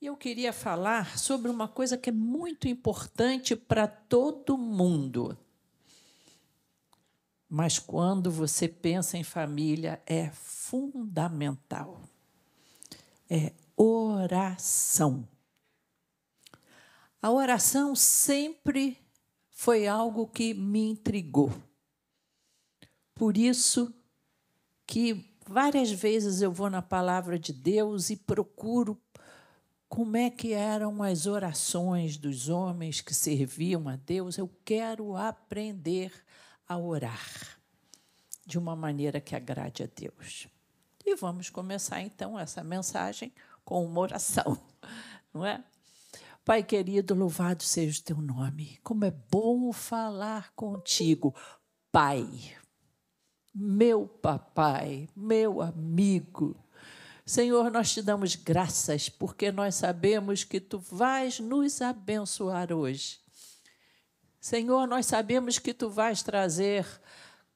E eu queria falar sobre uma coisa que é muito importante para todo mundo. Mas quando você pensa em família, é fundamental. É oração. A oração sempre foi algo que me intrigou. Por isso que várias vezes eu vou na palavra de Deus e procuro como é que eram as orações dos homens que serviam a Deus. Eu quero aprender a orar de uma maneira que agrade a Deus. E vamos começar então essa mensagem com uma oração, não é? Pai querido, louvado seja o teu nome. Como é bom falar contigo, Pai. Meu papai, meu amigo, Senhor, nós te damos graças porque nós sabemos que tu vais nos abençoar hoje. Senhor, nós sabemos que tu vais trazer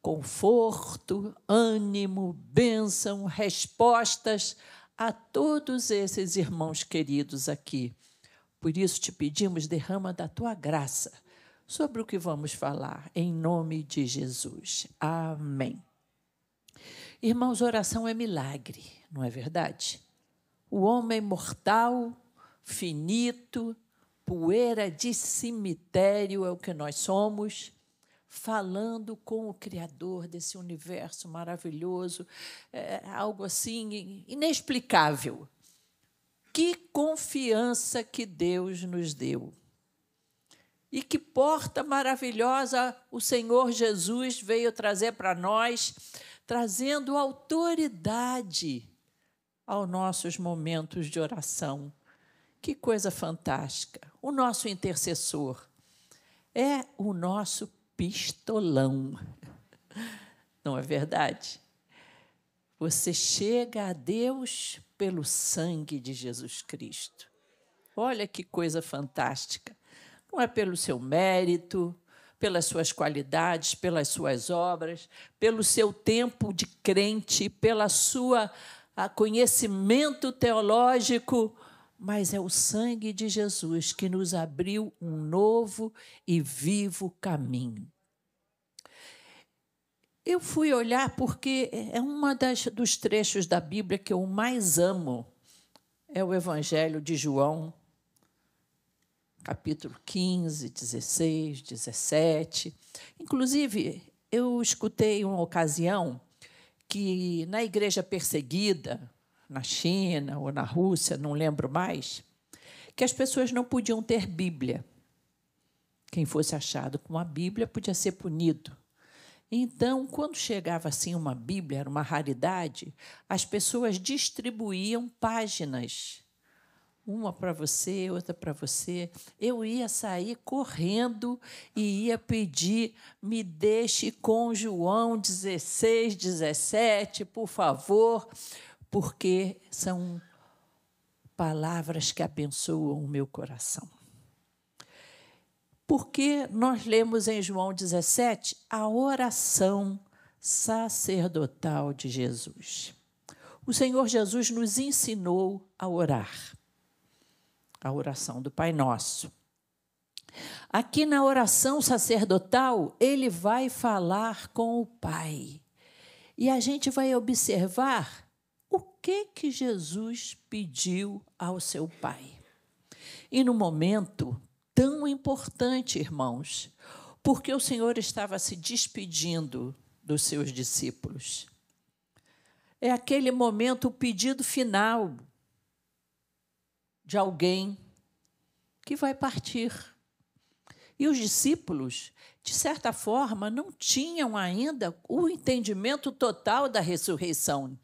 conforto, ânimo, bênção, respostas a todos esses irmãos queridos aqui. Por isso te pedimos, derrama da tua graça sobre o que vamos falar, em nome de Jesus. Amém. Irmãos, oração é milagre não é verdade? O homem mortal, finito, poeira de cemitério é o que nós somos, falando com o Criador desse universo maravilhoso, é algo assim inexplicável. Que confiança que Deus nos deu. E que porta maravilhosa o Senhor Jesus veio trazer para nós, trazendo autoridade aos nossos momentos de oração. Que coisa fantástica! O nosso intercessor é o nosso pistolão. Não é verdade? Você chega a Deus pelo sangue de Jesus Cristo. Olha que coisa fantástica. Não é pelo seu mérito, pelas suas qualidades, pelas suas obras, pelo seu tempo de crente, pela sua a conhecimento teológico, mas é o sangue de Jesus que nos abriu um novo e vivo caminho. Eu fui olhar porque é um dos trechos da Bíblia que eu mais amo. É o Evangelho de João, capítulo 15, 16, 17. Inclusive, eu escutei uma ocasião que na igreja perseguida, na China ou na Rússia, não lembro mais, que as pessoas não podiam ter Bíblia. Quem fosse achado com uma Bíblia podia ser punido. Então, quando chegava assim uma Bíblia, era uma raridade, as pessoas distribuíam páginas uma para você, outra para você. Eu ia sair correndo e ia pedir: me deixe com João 16, 17, por favor, porque são palavras que abençoam o meu coração. Porque nós lemos em João 17 a oração sacerdotal de Jesus. O Senhor Jesus nos ensinou a orar a oração do Pai Nosso. Aqui na oração sacerdotal, ele vai falar com o Pai. E a gente vai observar o que que Jesus pediu ao seu Pai. E no momento tão importante, irmãos, porque o Senhor estava se despedindo dos seus discípulos. É aquele momento, o pedido final de alguém que vai partir. E os discípulos, de certa forma, não tinham ainda o entendimento total da ressurreição.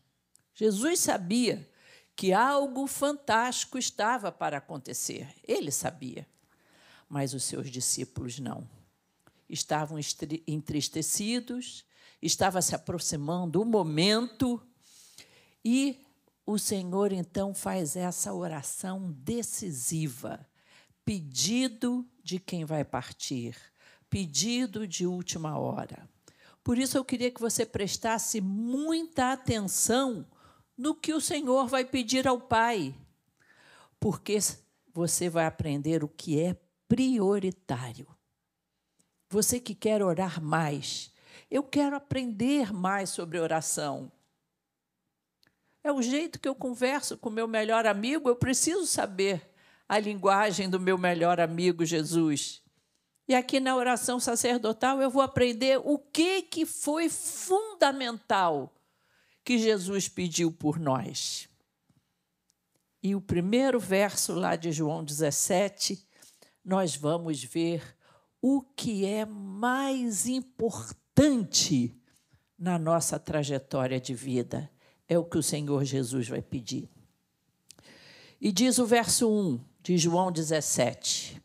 Jesus sabia que algo fantástico estava para acontecer. Ele sabia. Mas os seus discípulos não. Estavam entristecidos, estava se aproximando o momento e o Senhor então faz essa oração decisiva, pedido de quem vai partir, pedido de última hora. Por isso eu queria que você prestasse muita atenção no que o Senhor vai pedir ao Pai. porque você vai aprender o que é prioritário. Você que quer orar mais, eu quero aprender mais sobre oração. É o jeito que eu converso com meu melhor amigo, eu preciso saber a linguagem do meu melhor amigo Jesus. E aqui na oração sacerdotal eu vou aprender o que, que foi fundamental que Jesus pediu por nós. E o primeiro verso lá de João 17, nós vamos ver o que é mais importante na nossa trajetória de vida. É o que o Senhor Jesus vai pedir. E diz o verso 1 de João 17: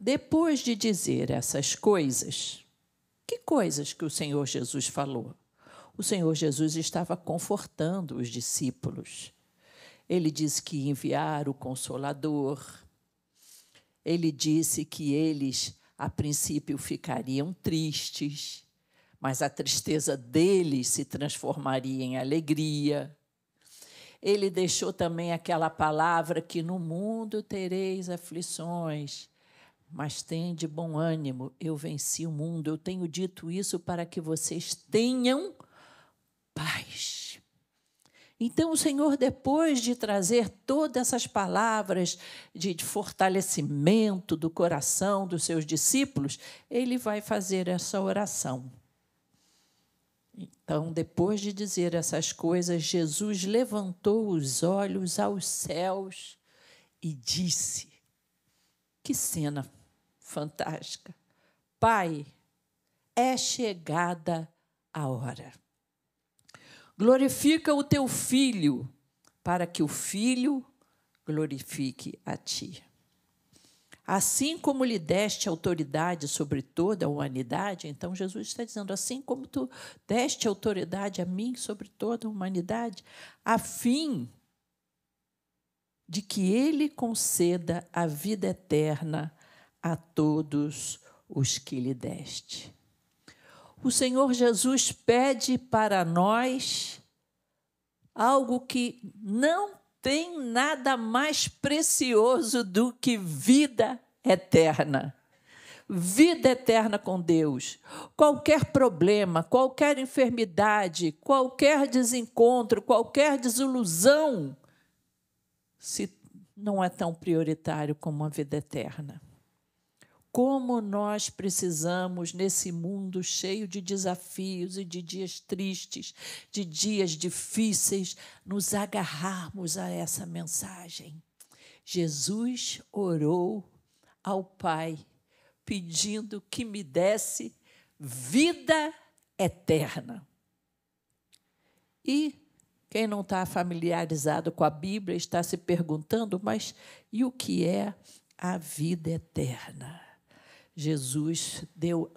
Depois de dizer essas coisas, que coisas que o Senhor Jesus falou? O Senhor Jesus estava confortando os discípulos. Ele disse que ia enviar o Consolador. Ele disse que eles, a princípio, ficariam tristes, mas a tristeza deles se transformaria em alegria ele deixou também aquela palavra que no mundo tereis aflições, mas tem de bom ânimo, eu venci o mundo. Eu tenho dito isso para que vocês tenham paz. Então, o Senhor, depois de trazer todas essas palavras de fortalecimento do coração dos seus discípulos, ele vai fazer essa oração. Então, depois de dizer essas coisas, Jesus levantou os olhos aos céus e disse: Que cena fantástica! Pai, é chegada a hora. Glorifica o teu filho, para que o filho glorifique a ti. Assim como lhe deste autoridade sobre toda a humanidade, então Jesus está dizendo: assim como tu deste autoridade a mim sobre toda a humanidade, a fim de que ele conceda a vida eterna a todos os que lhe deste. O Senhor Jesus pede para nós algo que não tem nada mais precioso do que vida eterna. Vida eterna com Deus. Qualquer problema, qualquer enfermidade, qualquer desencontro, qualquer desilusão, se não é tão prioritário como a vida eterna como nós precisamos, nesse mundo cheio de desafios e de dias tristes, de dias difíceis, nos agarrarmos a essa mensagem. Jesus orou ao Pai, pedindo que me desse vida eterna. E quem não está familiarizado com a Bíblia está se perguntando, mas e o que é a vida eterna? Jesus deu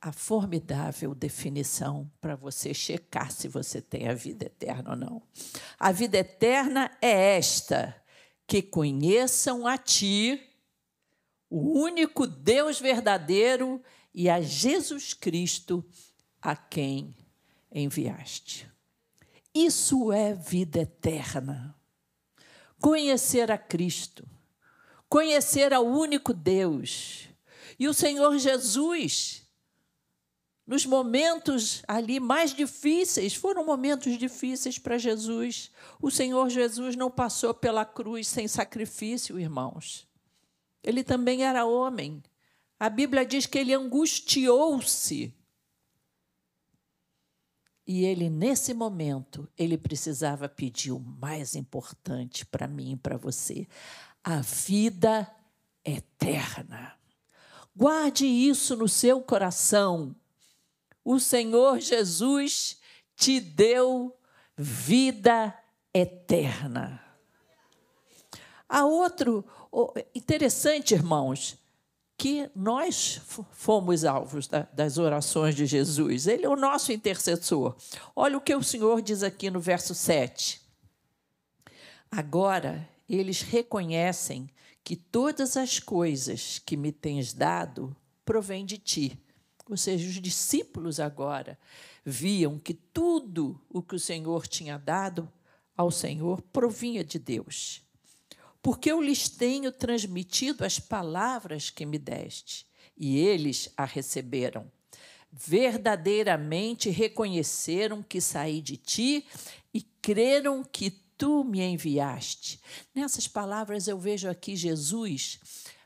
a formidável definição para você checar se você tem a vida eterna ou não. A vida eterna é esta: que conheçam a Ti, o único Deus verdadeiro, e a Jesus Cristo, a quem enviaste. Isso é vida eterna. Conhecer a Cristo, conhecer ao único Deus e o Senhor Jesus, nos momentos ali mais difíceis, foram momentos difíceis para Jesus. O Senhor Jesus não passou pela cruz sem sacrifício, irmãos. Ele também era homem. A Bíblia diz que ele angustiou-se. E ele, nesse momento, ele precisava pedir o mais importante para mim e para você: a vida eterna. Guarde isso no seu coração. O Senhor Jesus te deu vida eterna. Há outro interessante, irmãos, que nós fomos alvos das orações de Jesus. Ele é o nosso intercessor. Olha o que o Senhor diz aqui no verso 7. Agora eles reconhecem que todas as coisas que me tens dado provêm de ti. Ou seja, os discípulos agora viam que tudo o que o Senhor tinha dado ao Senhor provinha de Deus. porque eu lhes tenho transmitido as palavras que me deste, e eles a receberam. Verdadeiramente reconheceram que saí de ti e creram que tu me enviaste. Nessas palavras eu vejo aqui Jesus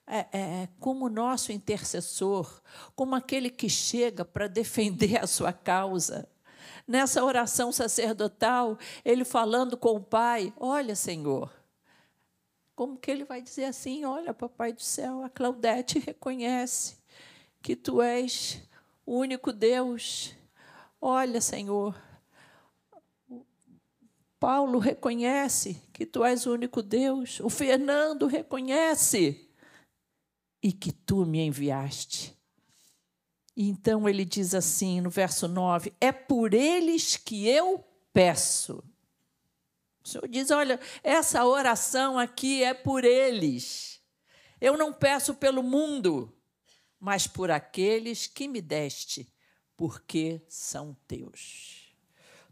é, é, é como nosso intercessor, como aquele que chega para defender a sua causa. Nessa oração sacerdotal, ele falando com o Pai: Olha, Senhor, como que ele vai dizer assim: Olha, Papai do céu, a Claudete reconhece que tu és o único Deus. Olha, Senhor, Paulo reconhece que tu és o único Deus. O Fernando reconhece e que tu me enviaste. E então ele diz assim no verso 9: É por eles que eu peço. O Senhor diz: Olha, essa oração aqui é por eles. Eu não peço pelo mundo, mas por aqueles que me deste, porque são teus.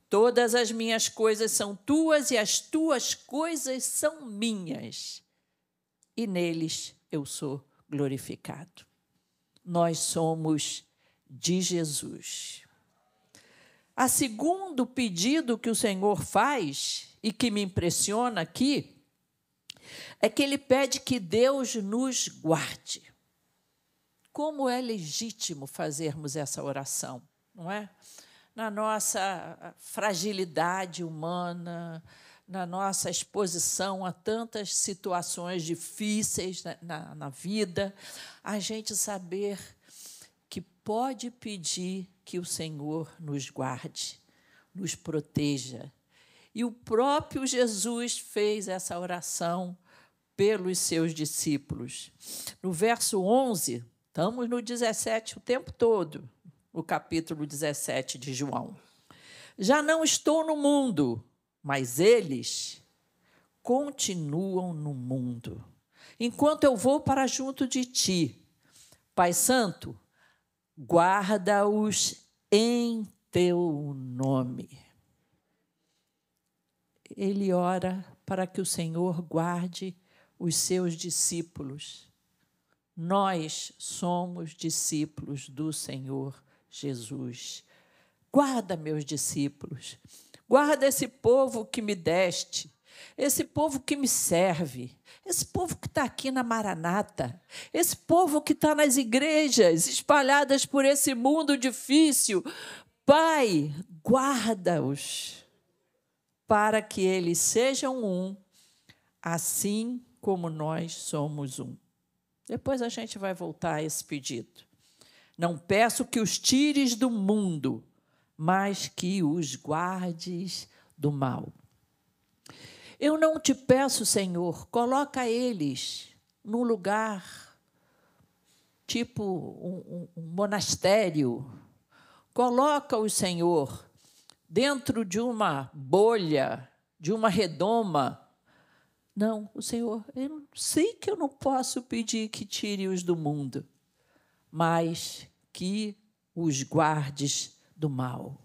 Todas as minhas coisas são tuas e as tuas coisas são minhas. E neles eu sou glorificado. Nós somos de Jesus. A segundo pedido que o Senhor faz e que me impressiona aqui é que ele pede que Deus nos guarde. Como é legítimo fazermos essa oração, não é? Na nossa fragilidade humana, na nossa exposição a tantas situações difíceis na, na, na vida, a gente saber que pode pedir que o Senhor nos guarde, nos proteja. E o próprio Jesus fez essa oração pelos seus discípulos. No verso 11, estamos no 17 o tempo todo, no capítulo 17 de João. Já não estou no mundo, mas eles continuam no mundo. Enquanto eu vou para junto de ti, Pai Santo, guarda-os em teu nome. Ele ora para que o Senhor guarde os seus discípulos. Nós somos discípulos do Senhor Jesus. Guarda meus discípulos. Guarda esse povo que me deste, esse povo que me serve, esse povo que está aqui na Maranata, esse povo que está nas igrejas espalhadas por esse mundo difícil. Pai, guarda-os para que eles sejam um, assim como nós somos um. Depois a gente vai voltar a esse pedido. Não peço que os tires do mundo, mas que os guardes do mal. Eu não te peço, Senhor, coloca eles num lugar tipo um, um, monastério. Coloca-os, Senhor, dentro de uma bolha, de uma redoma. Não, o Senhor, eu sei que eu não posso pedir que tire-os do mundo, mas que os guardes do mal,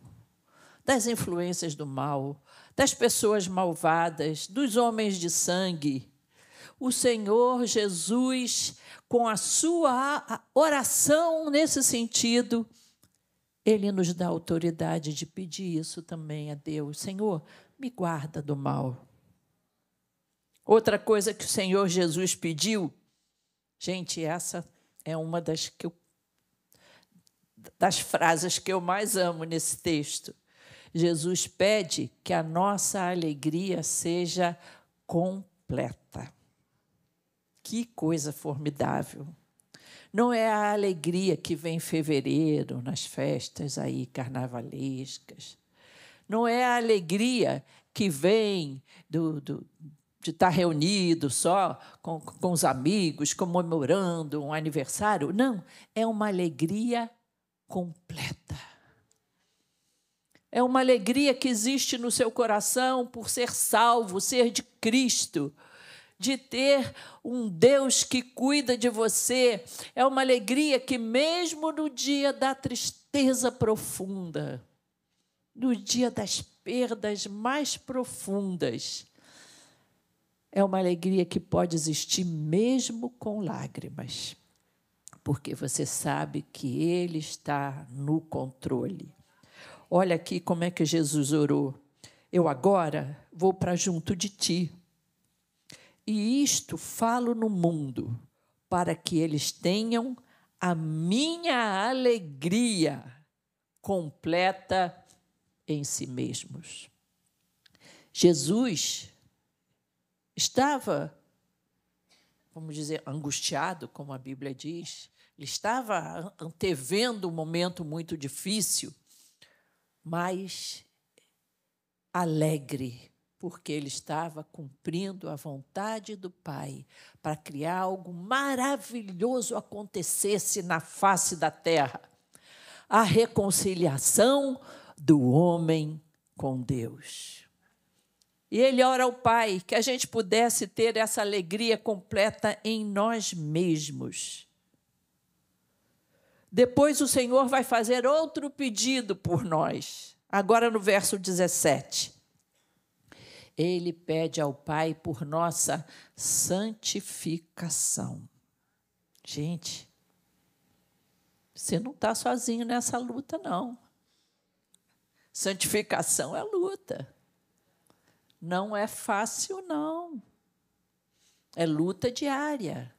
das influências do mal, das pessoas malvadas, dos homens de sangue. O Senhor Jesus, com a sua oração nesse sentido, ele nos dá autoridade de pedir isso também a Deus. Senhor, me guarda do mal. Outra coisa que o Senhor Jesus pediu, gente, essa é uma das que eu das frases que eu mais amo nesse texto. Jesus pede que a nossa alegria seja completa. Que coisa formidável. Não é a alegria que vem em fevereiro, nas festas aí carnavalescas. Não é a alegria que vem do, do de estar reunido só com, com os amigos, comemorando um aniversário. Não, é uma alegria completa. É uma alegria que existe no seu coração por ser salvo, ser de Cristo, de ter um Deus que cuida de você. É uma alegria que, mesmo no dia da tristeza profunda, no dia das perdas mais profundas, é uma alegria que pode existir mesmo com lágrimas, porque você sabe que Ele está no controle. Olha aqui como é que Jesus orou. Eu agora vou para junto de ti. E isto falo no mundo, para que eles tenham a minha alegria completa em si mesmos. Jesus estava, vamos dizer, angustiado, como a Bíblia diz, ele estava antevendo um momento muito difícil, mas alegre, porque ele estava cumprindo a vontade do Pai para criar algo maravilhoso acontecesse na face da terra a reconciliação do homem com Deus. E ele ora ao Pai que a gente pudesse ter essa alegria completa em nós mesmos. Depois o Senhor vai fazer outro pedido por nós, agora no verso 17. Ele pede ao Pai por nossa santificação. Gente, você não está sozinho nessa luta, não. Santificação é luta. Não é fácil, não. É luta diária.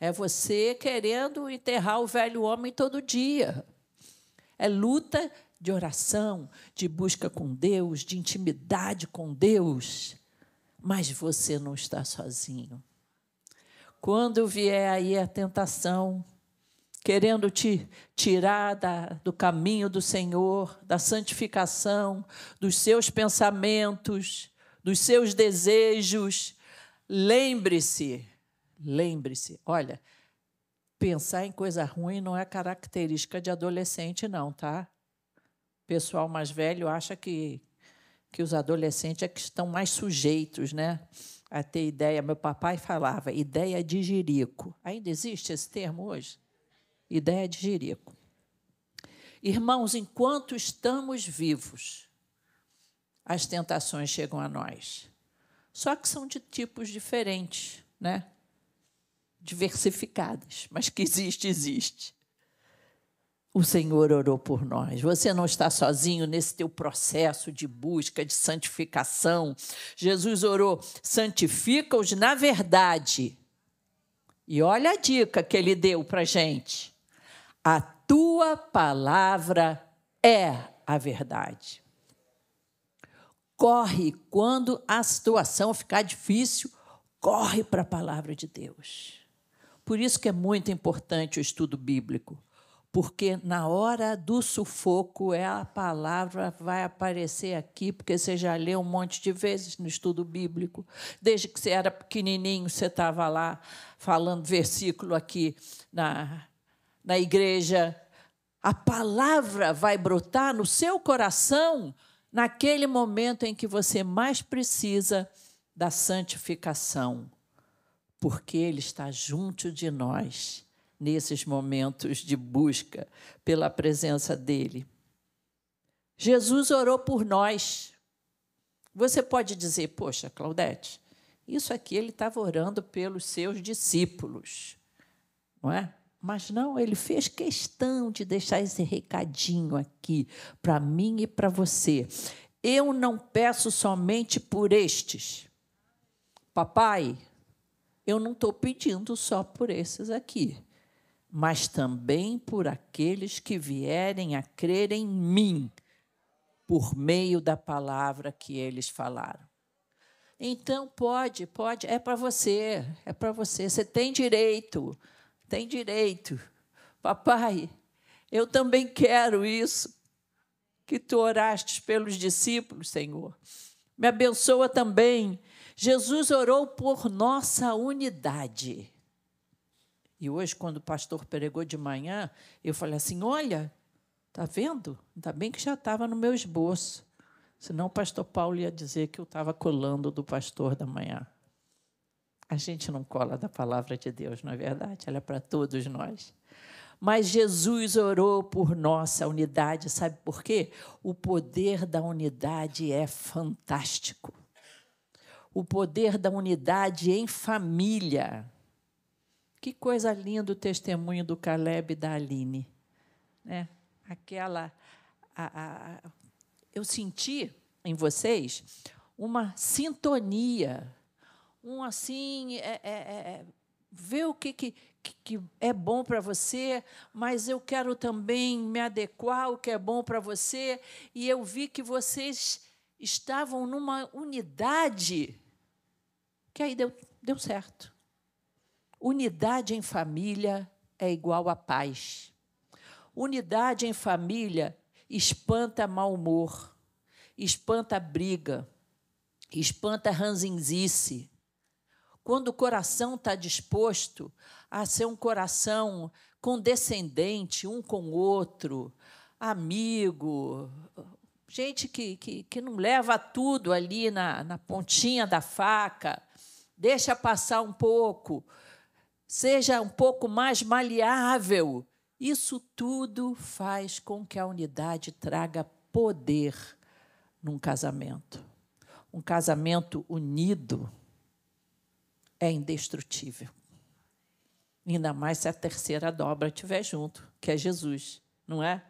É você querendo enterrar o velho homem todo dia. É luta de oração, de busca com Deus, de intimidade com Deus. Mas você não está sozinho. Quando vier aí a tentação, querendo te tirar da, do caminho do Senhor, da santificação, dos seus pensamentos, dos seus desejos. Lembre-se, lembre-se. Olha, pensar em coisa ruim não é característica de adolescente, não, tá? O pessoal mais velho acha que, que os adolescentes é que estão mais sujeitos, né? A ter ideia. Meu papai falava, ideia de jirico. Ainda existe esse termo hoje? Ideia de jirico. Irmãos, enquanto estamos vivos, as tentações chegam a nós. Só que são de tipos diferentes, né? Diversificadas, mas que existe, existe. O Senhor orou por nós. Você não está sozinho nesse teu processo de busca, de santificação. Jesus orou: santifica-os na verdade. E olha a dica que ele deu para gente: a tua palavra é a verdade corre quando a situação ficar difícil, corre para a palavra de Deus. Por isso que é muito importante o estudo bíblico, porque na hora do sufoco é a palavra vai aparecer aqui, porque você já leu um monte de vezes no estudo bíblico. Desde que você era pequenininho, você estava lá falando versículo aqui na, na igreja. A palavra vai brotar no seu coração naquele momento em que você mais precisa da santificação, porque Ele está junto de nós nesses momentos de busca pela presença dEle. Jesus orou por nós. Você pode dizer, poxa, Claudete, isso aqui ele estava orando pelos seus discípulos, não é? Mas não, ele fez questão de deixar esse recadinho aqui para mim e para você. Eu não peço somente por estes. Papai, eu não estou pedindo só por esses aqui, mas também por aqueles que vierem a crer em mim, por meio da palavra que eles falaram. Então, pode, pode, é para você, é para você, você tem direito tem direito. Papai, eu também quero isso que tu oraste pelos discípulos, Senhor. Me abençoa também. Jesus orou por nossa unidade. E hoje, quando o pastor pregou de manhã, eu falei assim: olha, tá vendo? Ainda bem que já estava no meu esboço. Senão o pastor Paulo ia dizer que eu estava colando do pastor da manhã. A gente não cola da palavra de Deus, não é verdade? Ela é para todos nós. Mas Jesus orou por nossa unidade, sabe por quê? O poder da unidade é fantástico. O poder da unidade em família. Que coisa linda o testemunho do Caleb e da Aline. Né? Aquela. A, a, eu senti em vocês uma sintonia, um assim. É, é, é, ver o que, que, que é bom para você, mas eu quero também me adequar ao que é bom para você. E eu vi que vocês estavam numa unidade que aí deu, deu certo. Unidade em família é igual a paz. Unidade em família espanta mau humor, espanta briga, espanta ranzinzice. Quando o coração está disposto a ser um coração condescendente um com o outro, amigo, gente que, que, que não leva tudo ali na, na pontinha da faca, deixa passar um pouco, seja um pouco mais maleável. Isso tudo faz com que a unidade traga poder num casamento. Um casamento unido é indestrutível. Ainda mais se a terceira dobra estiver junto, que é Jesus, não é?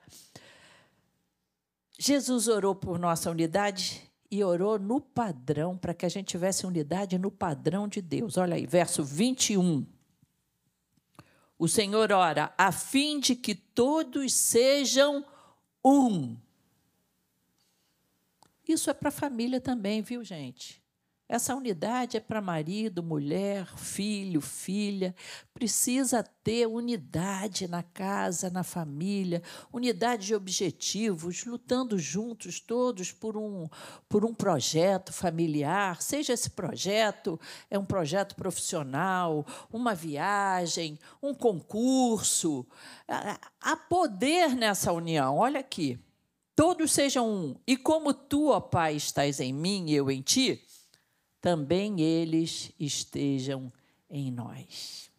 Jesus orou por nossa unidade e orou no padrão, para que a gente tivesse unidade no padrão de Deus. Olha aí, verso 21. O Senhor ora, a fim de que todos sejam um. Isso é para a família também, viu, gente? Essa unidade é para marido, mulher, filho, filha. Precisa ter unidade na casa, na família, unidade de objetivos, lutando juntos todos por um, por um projeto familiar. Seja esse projeto é um projeto profissional, uma viagem, um concurso. Há poder nessa união. Olha aqui. Todos sejam um. E como tu, ó Pai, estás em mim e eu em ti também eles estejam em nós.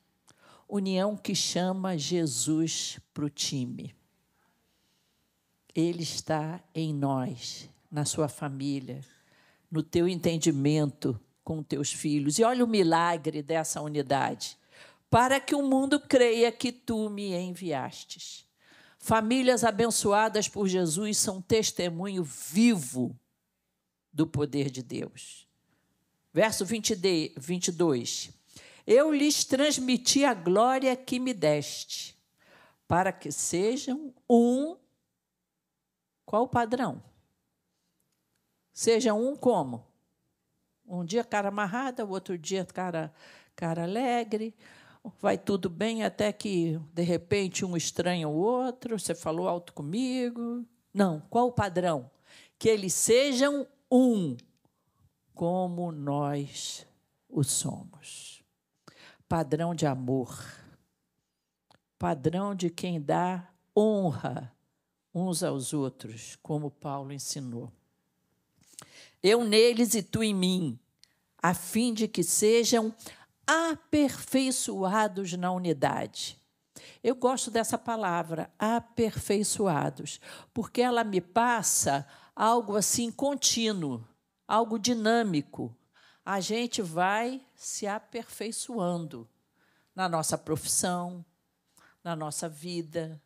União que chama Jesus para o time. Ele está em nós, na sua família, no teu entendimento com teus filhos. E olha o milagre dessa unidade. Para que o mundo creia que tu me enviastes. Famílias abençoadas por Jesus são testemunho vivo do poder de Deus. Verso 20 22. Eu lhes transmiti a glória que me deste, para que sejam um. Qual o padrão? Sejam um como? Um dia cara amarrada, o outro dia cara, cara alegre. Vai tudo bem até que, de repente, um estranha o outro. Você falou alto comigo. Não, qual o padrão? Que eles sejam um como nós o somos. Padrão de amor, padrão de quem dá honra uns aos outros, como Paulo ensinou. Eu neles e tu em mim, a fim de que sejam aperfeiçoados na unidade. Eu gosto dessa palavra, aperfeiçoados, porque ela me passa algo assim contínuo algo dinâmico. A gente vai se aperfeiçoando na nossa profissão, na nossa vida,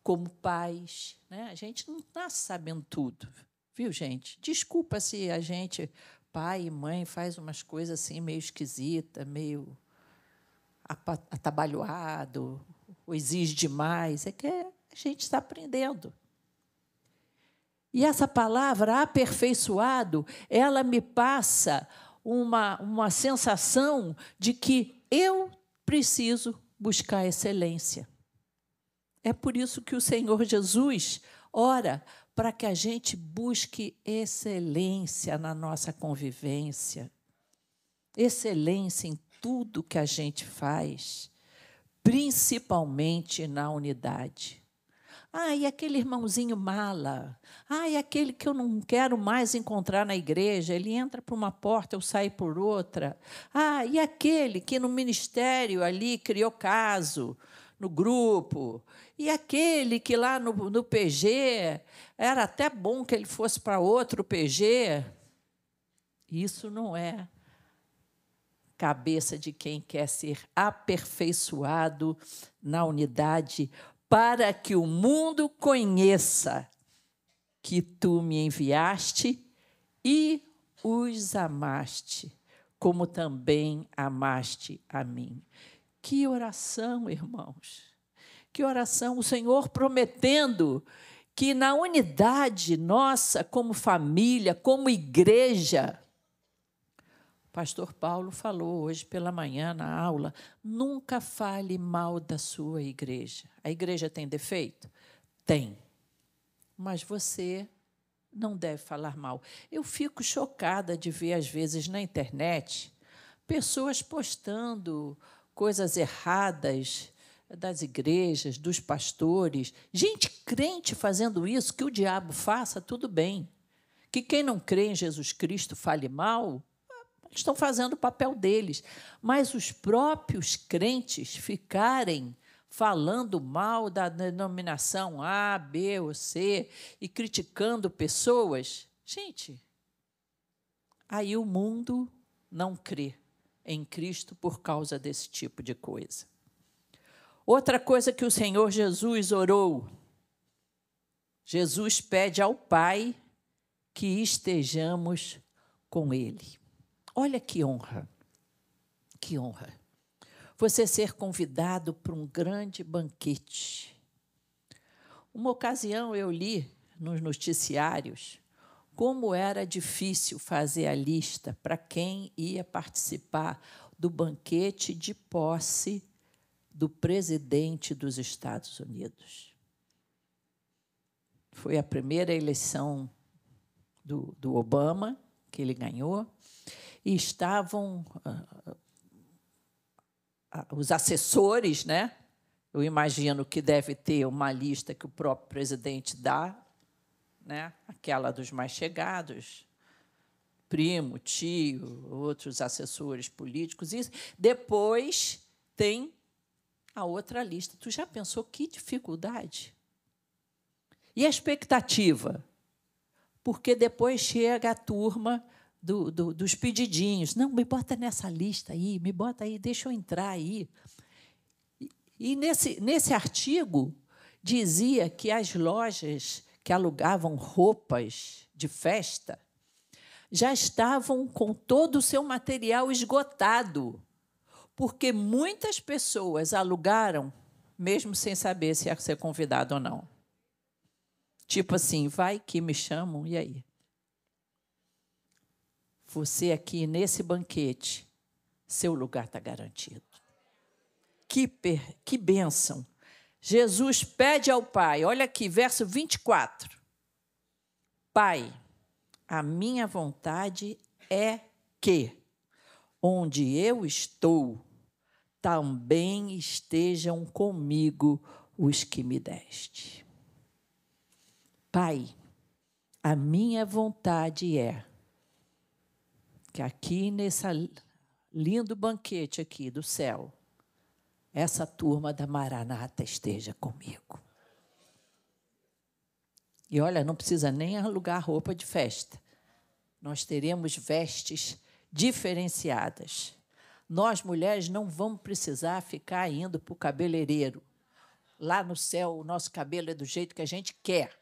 como pais. Né? A gente não nasce sabendo tudo, viu, gente? Desculpa se a gente, pai e mãe, faz umas coisas assim meio esquisita, meio atabalhoado, ou exige demais. É que a gente está aprendendo. E essa palavra aperfeiçoado, ela me passa uma, uma sensação de que eu preciso buscar excelência. É por isso que o Senhor Jesus ora para que a gente busque excelência na nossa convivência, excelência em tudo que a gente faz, principalmente na unidade. Ah, e aquele irmãozinho mala. Ah, e aquele que eu não quero mais encontrar na igreja. Ele entra por uma porta, eu saio por outra. Ah, e aquele que no ministério ali criou caso, no grupo. E aquele que lá no, no PG, era até bom que ele fosse para outro PG. Isso não é cabeça de quem quer ser aperfeiçoado na unidade, para que o mundo conheça que tu me enviaste e os amaste, como também amaste a mim. Que oração, irmãos! Que oração! O Senhor prometendo que na unidade nossa, como família, como igreja, pastor Paulo falou hoje pela manhã na aula: nunca fale mal da sua igreja. A igreja tem defeito? Tem. Mas você não deve falar mal. Eu fico chocada de ver, às vezes, na internet, pessoas postando coisas erradas das igrejas, dos pastores, gente crente fazendo isso, que o diabo faça, tudo bem. Que quem não crê em Jesus Cristo fale mal, estão fazendo o papel deles. Mas os próprios crentes ficarem falando mal da denominação A, B ou C e criticando pessoas, gente, aí o mundo não crê em Cristo por causa desse tipo de coisa. Outra coisa que o Senhor Jesus orou, Jesus pede ao Pai que estejamos com Ele. Olha que honra, que honra. Você ser convidado para um grande banquete. Uma ocasião eu li nos noticiários como era difícil fazer a lista para quem ia participar do banquete de posse do presidente dos Estados Unidos. Foi a primeira eleição do, do Obama, que ele ganhou, e estavam uh, uh, os assessores, né? Eu imagino que deve ter uma lista que o próprio presidente dá né? aquela dos mais chegados, primo, tio, outros assessores políticos. E depois tem a outra lista. Tu já pensou que dificuldade? E a expectativa? Porque depois chega a turma do, do, dos pedidinhos. Não, me bota nessa lista aí, me bota aí, deixa eu entrar aí. E, e nesse, nesse artigo dizia que as lojas que alugavam roupas de festa, já estavam com todo o seu material esgotado, porque muitas pessoas alugaram, mesmo sem saber se ia ser convidado ou não. Tipo assim, vai que me chamam, e aí? Você aqui nesse banquete, seu lugar está garantido. Que, per, que bênção Jesus pede ao Pai, olha aqui, verso 24. Pai, a minha vontade é que, onde eu estou, também estejam comigo os que me deste. Pai, a minha vontade é que aqui nesse lindo banquete aqui do céu, essa turma da Maranata esteja comigo. E olha, não precisa nem alugar roupa de festa. Nós teremos vestes diferenciadas. Nós, mulheres, não vamos precisar ficar indo para o cabeleireiro. Lá no céu, o nosso cabelo é do jeito que a gente quer.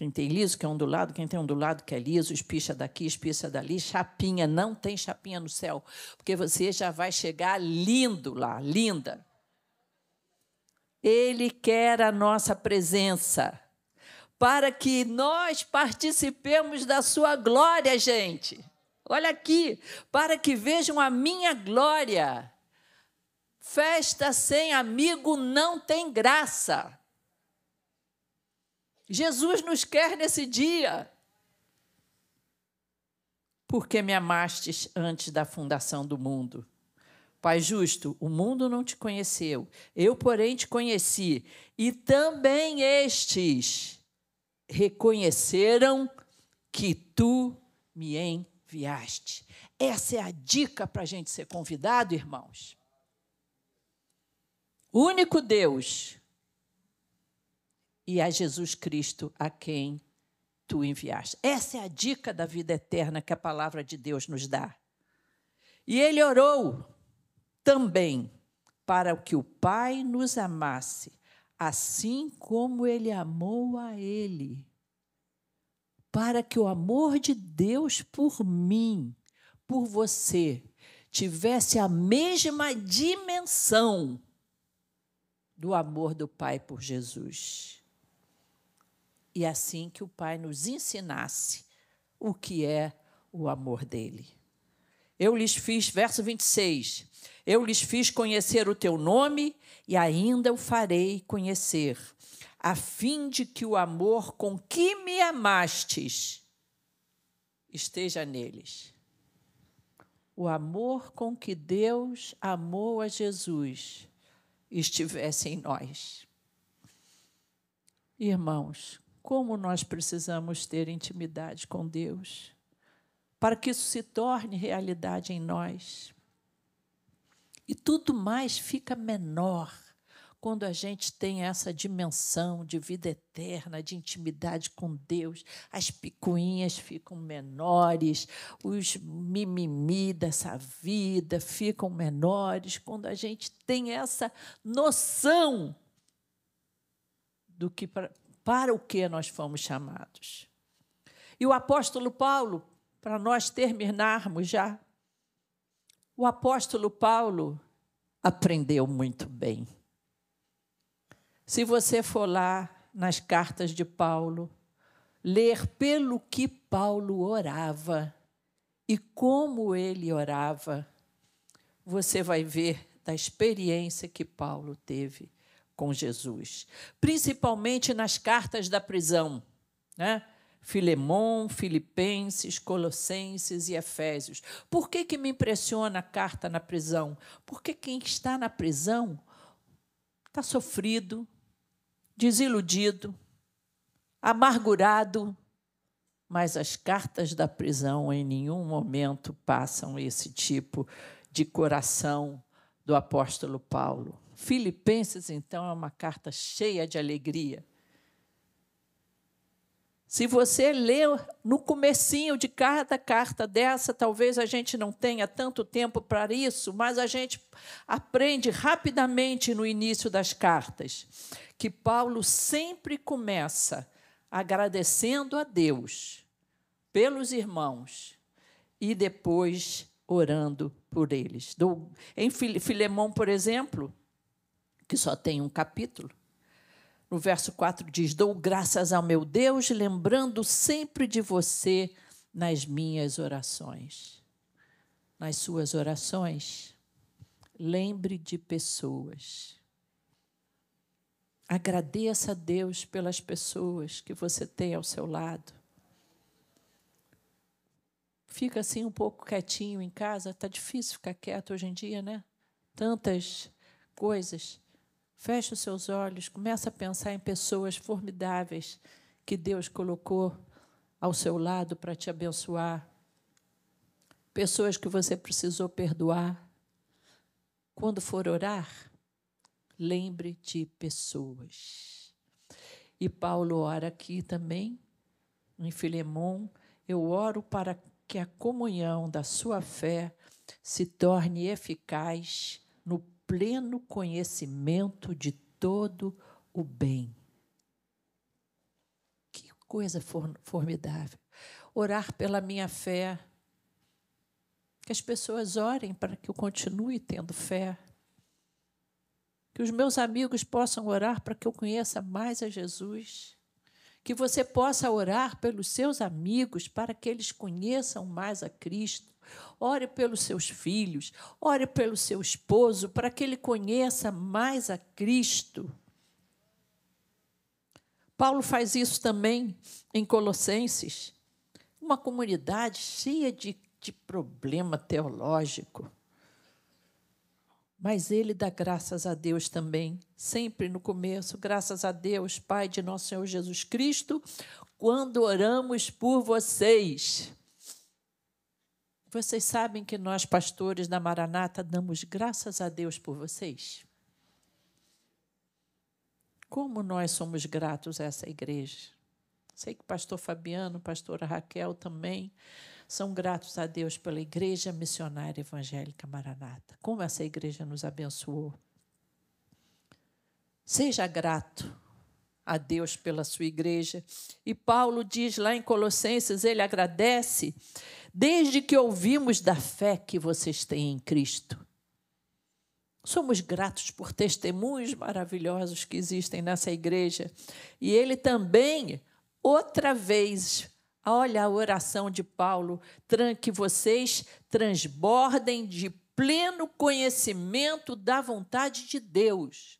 Quem tem liso que é ondulado, quem tem ondulado que é liso, espicha daqui, espicha dali, chapinha, não tem chapinha no céu, porque você já vai chegar lindo lá, linda. Ele quer a nossa presença para que nós participemos da sua glória, gente. Olha aqui, para que vejam a minha glória. Festa sem amigo não tem graça. Jesus nos quer nesse dia. Porque me amastes antes da fundação do mundo. Pai justo, o mundo não te conheceu, eu, porém, te conheci, e também estes reconheceram que tu me enviaste. Essa é a dica para a gente ser convidado, irmãos. O único Deus e a Jesus Cristo a quem tu enviaste. Essa é a dica da vida eterna que a palavra de Deus nos dá. E ele orou também para que o Pai nos amasse, assim como ele amou a ele. Para que o amor de Deus por mim, por você, tivesse a mesma dimensão do amor do Pai por Jesus. E assim que o Pai nos ensinasse o que é o amor dele. Eu lhes fiz, verso 26, eu lhes fiz conhecer o teu nome e ainda o farei conhecer, a fim de que o amor com que me amastes esteja neles. O amor com que Deus amou a Jesus estivesse em nós. Irmãos, como nós precisamos ter intimidade com Deus para que isso se torne realidade em nós. E tudo mais fica menor quando a gente tem essa dimensão de vida eterna, de intimidade com Deus, as picuinhas ficam menores, os mimimi dessa vida ficam menores, quando a gente tem essa noção do que para, o que nós fomos chamados. E o apóstolo Paulo, para nós terminarmos já, o apóstolo Paulo aprendeu muito bem. Se você for lá nas cartas de Paulo, ler pelo que Paulo orava e como ele orava, você vai ver da experiência que Paulo teve com Jesus, principalmente nas cartas da prisão, né? Filemão, Filipenses, Colossenses e Efésios. Por que, que me impressiona a carta na prisão? Porque quem está na prisão está sofrido, desiludido, amargurado, mas as cartas da prisão em nenhum momento passam esse tipo de coração do apóstolo Paulo. Filipenses, então, é uma carta cheia de alegria. Se você lê no comecinho de cada carta dessa, talvez a gente não tenha tanto tempo para isso, mas a gente aprende rapidamente no início das cartas que Paulo sempre começa agradecendo a Deus pelos irmãos e depois orando por eles. Em Filemão, por exemplo, que só tem um capítulo, no verso 4 diz: Dou graças ao meu Deus, lembrando sempre de você nas minhas orações. Nas suas orações, lembre de pessoas. Agradeça a Deus pelas pessoas que você tem ao seu lado. Fica assim um pouco quietinho em casa, está difícil ficar quieto hoje em dia, né? Tantas coisas. Feche os seus olhos, começa a pensar em pessoas formidáveis que Deus colocou ao seu lado para te abençoar. Pessoas que você precisou perdoar. Quando for orar, lembre de pessoas. E Paulo ora aqui também, em Filemão, eu oro para que a comunhão da sua fé se torne eficaz no pleno conhecimento de todo o bem. Que coisa formidável. Orar pela minha fé. Que as pessoas orem para que eu continue tendo fé. Que os meus amigos possam orar para que eu conheça mais a Jesus. Que você possa orar pelos seus amigos para que eles conheçam mais a Cristo Ore pelos seus filhos, ore pelo seu esposo, para que ele conheça mais a Cristo. Paulo faz isso também em Colossenses, uma comunidade cheia de, de problema teológico. Mas ele dá graças a Deus também, sempre no começo, graças a Deus, Pai de nosso Senhor Jesus Cristo, quando oramos por vocês. Vocês sabem que nós, pastores da Maranata, damos graças a Deus por vocês? Como nós somos gratos a essa igreja. Sei que o pastor Fabiano, pastora Raquel também são gratos a Deus pela Igreja Missionária Evangélica Maranata. Como essa igreja nos abençoou. Seja grato a Deus pela sua igreja. E Paulo diz lá em Colossenses, ele agradece, desde que ouvimos da fé que vocês têm em Cristo. Somos gratos por testemunhos maravilhosos que existem nessa igreja. E ele também, outra vez, olha a oração de Paulo, que vocês transbordem de pleno conhecimento da vontade de Deus.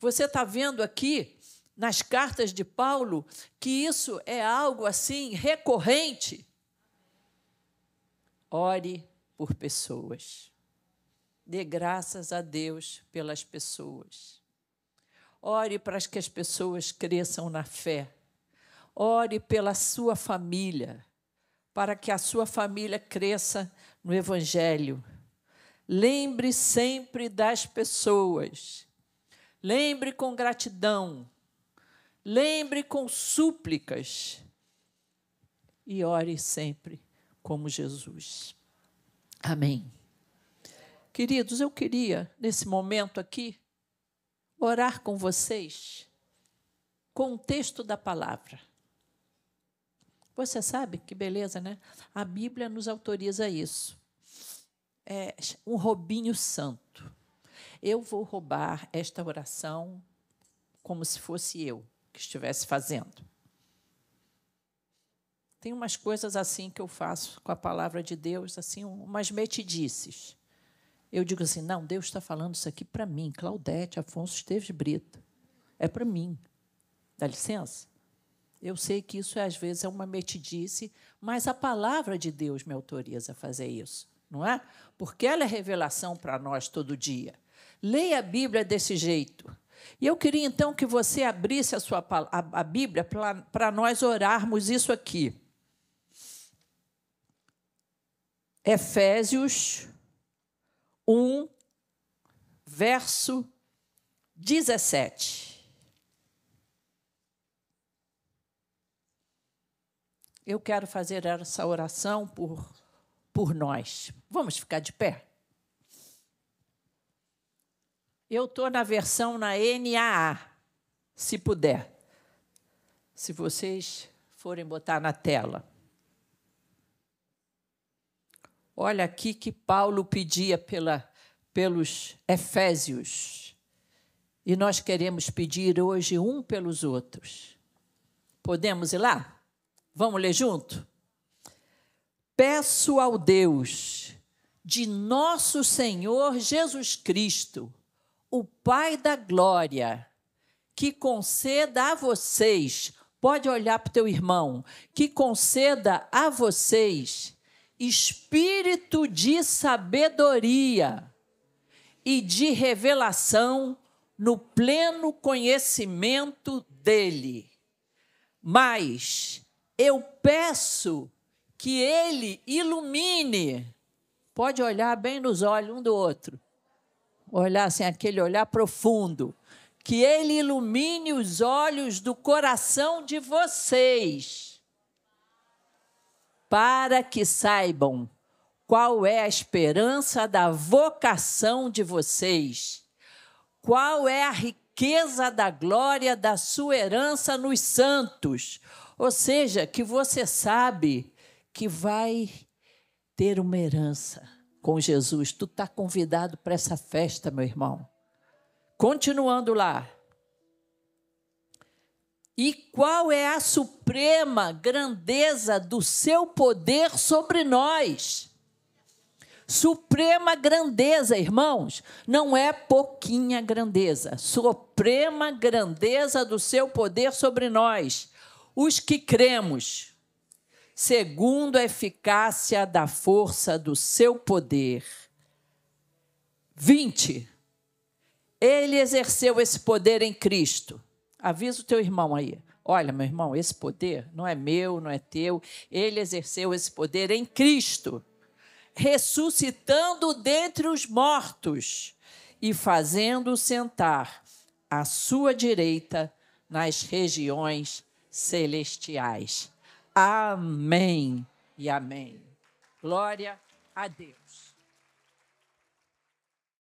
Você está vendo aqui nas cartas de Paulo que isso é algo assim recorrente. Ore por pessoas. Dê graças a Deus pelas pessoas. Ore para que as pessoas cresçam na fé. Ore pela sua família, para que a sua família cresça no Evangelho. Lembre sempre das pessoas. Lembre com gratidão lembre com súplicas e ore sempre como Jesus. Amém. Queridos, eu queria, nesse momento aqui, orar com vocês com o texto da palavra. Você sabe que beleza, né? A Bíblia nos autoriza isso. É um robinho santo. Eu vou roubar esta oração como se fosse eu que estivesse fazendo. Tem umas coisas assim que eu faço com a palavra de Deus, assim, umas metidices. Eu digo assim: não, Deus está falando isso aqui para mim, Claudete Afonso Esteves Brito. É para mim. Dá licença? Eu sei que isso às vezes é uma metidice, mas a palavra de Deus me autoriza a fazer isso, não é? Porque ela é revelação para nós todo dia. Leia a Bíblia desse jeito. E eu queria então que você abrisse a sua a, a Bíblia para nós orarmos isso aqui. Efésios 1, verso 17. Eu quero fazer essa oração por, por nós. Vamos ficar de pé? Eu estou na versão na NAA, se puder. Se vocês forem botar na tela. Olha aqui que Paulo pedia pela, pelos Efésios. E nós queremos pedir hoje um pelos outros. Podemos ir lá? Vamos ler junto? Peço ao Deus de nosso Senhor Jesus Cristo o Pai da glória que conceda a vocês, pode olhar para o teu irmão, que conceda a vocês espírito de sabedoria e de revelação no pleno conhecimento dele. Mas eu peço que ele ilumine, pode olhar bem nos olhos um do outro, olhar assim, aquele olhar profundo, que ele ilumine os olhos do coração de vocês, para que saibam qual é a esperança da vocação de vocês, qual é a riqueza da glória da sua herança nos santos. Ou seja, que você sabe que vai ter uma herança com Jesus. Tu está convidado para essa festa, meu irmão. Continuando lá. E qual é a suprema grandeza do seu poder sobre nós? Suprema grandeza, irmãos, não é pouquinha grandeza. Suprema grandeza do seu poder sobre nós, os que cremos segundo a eficácia da força do seu poder. 20. Ele exerceu esse poder em Cristo. Avisa o teu irmão aí. Olha, meu irmão, esse poder não é meu, não é teu. Ele exerceu esse poder em Cristo, ressuscitando dentre os mortos e fazendo sentar à sua direita nas regiões celestiais. Amém e amém. Glória a Deus.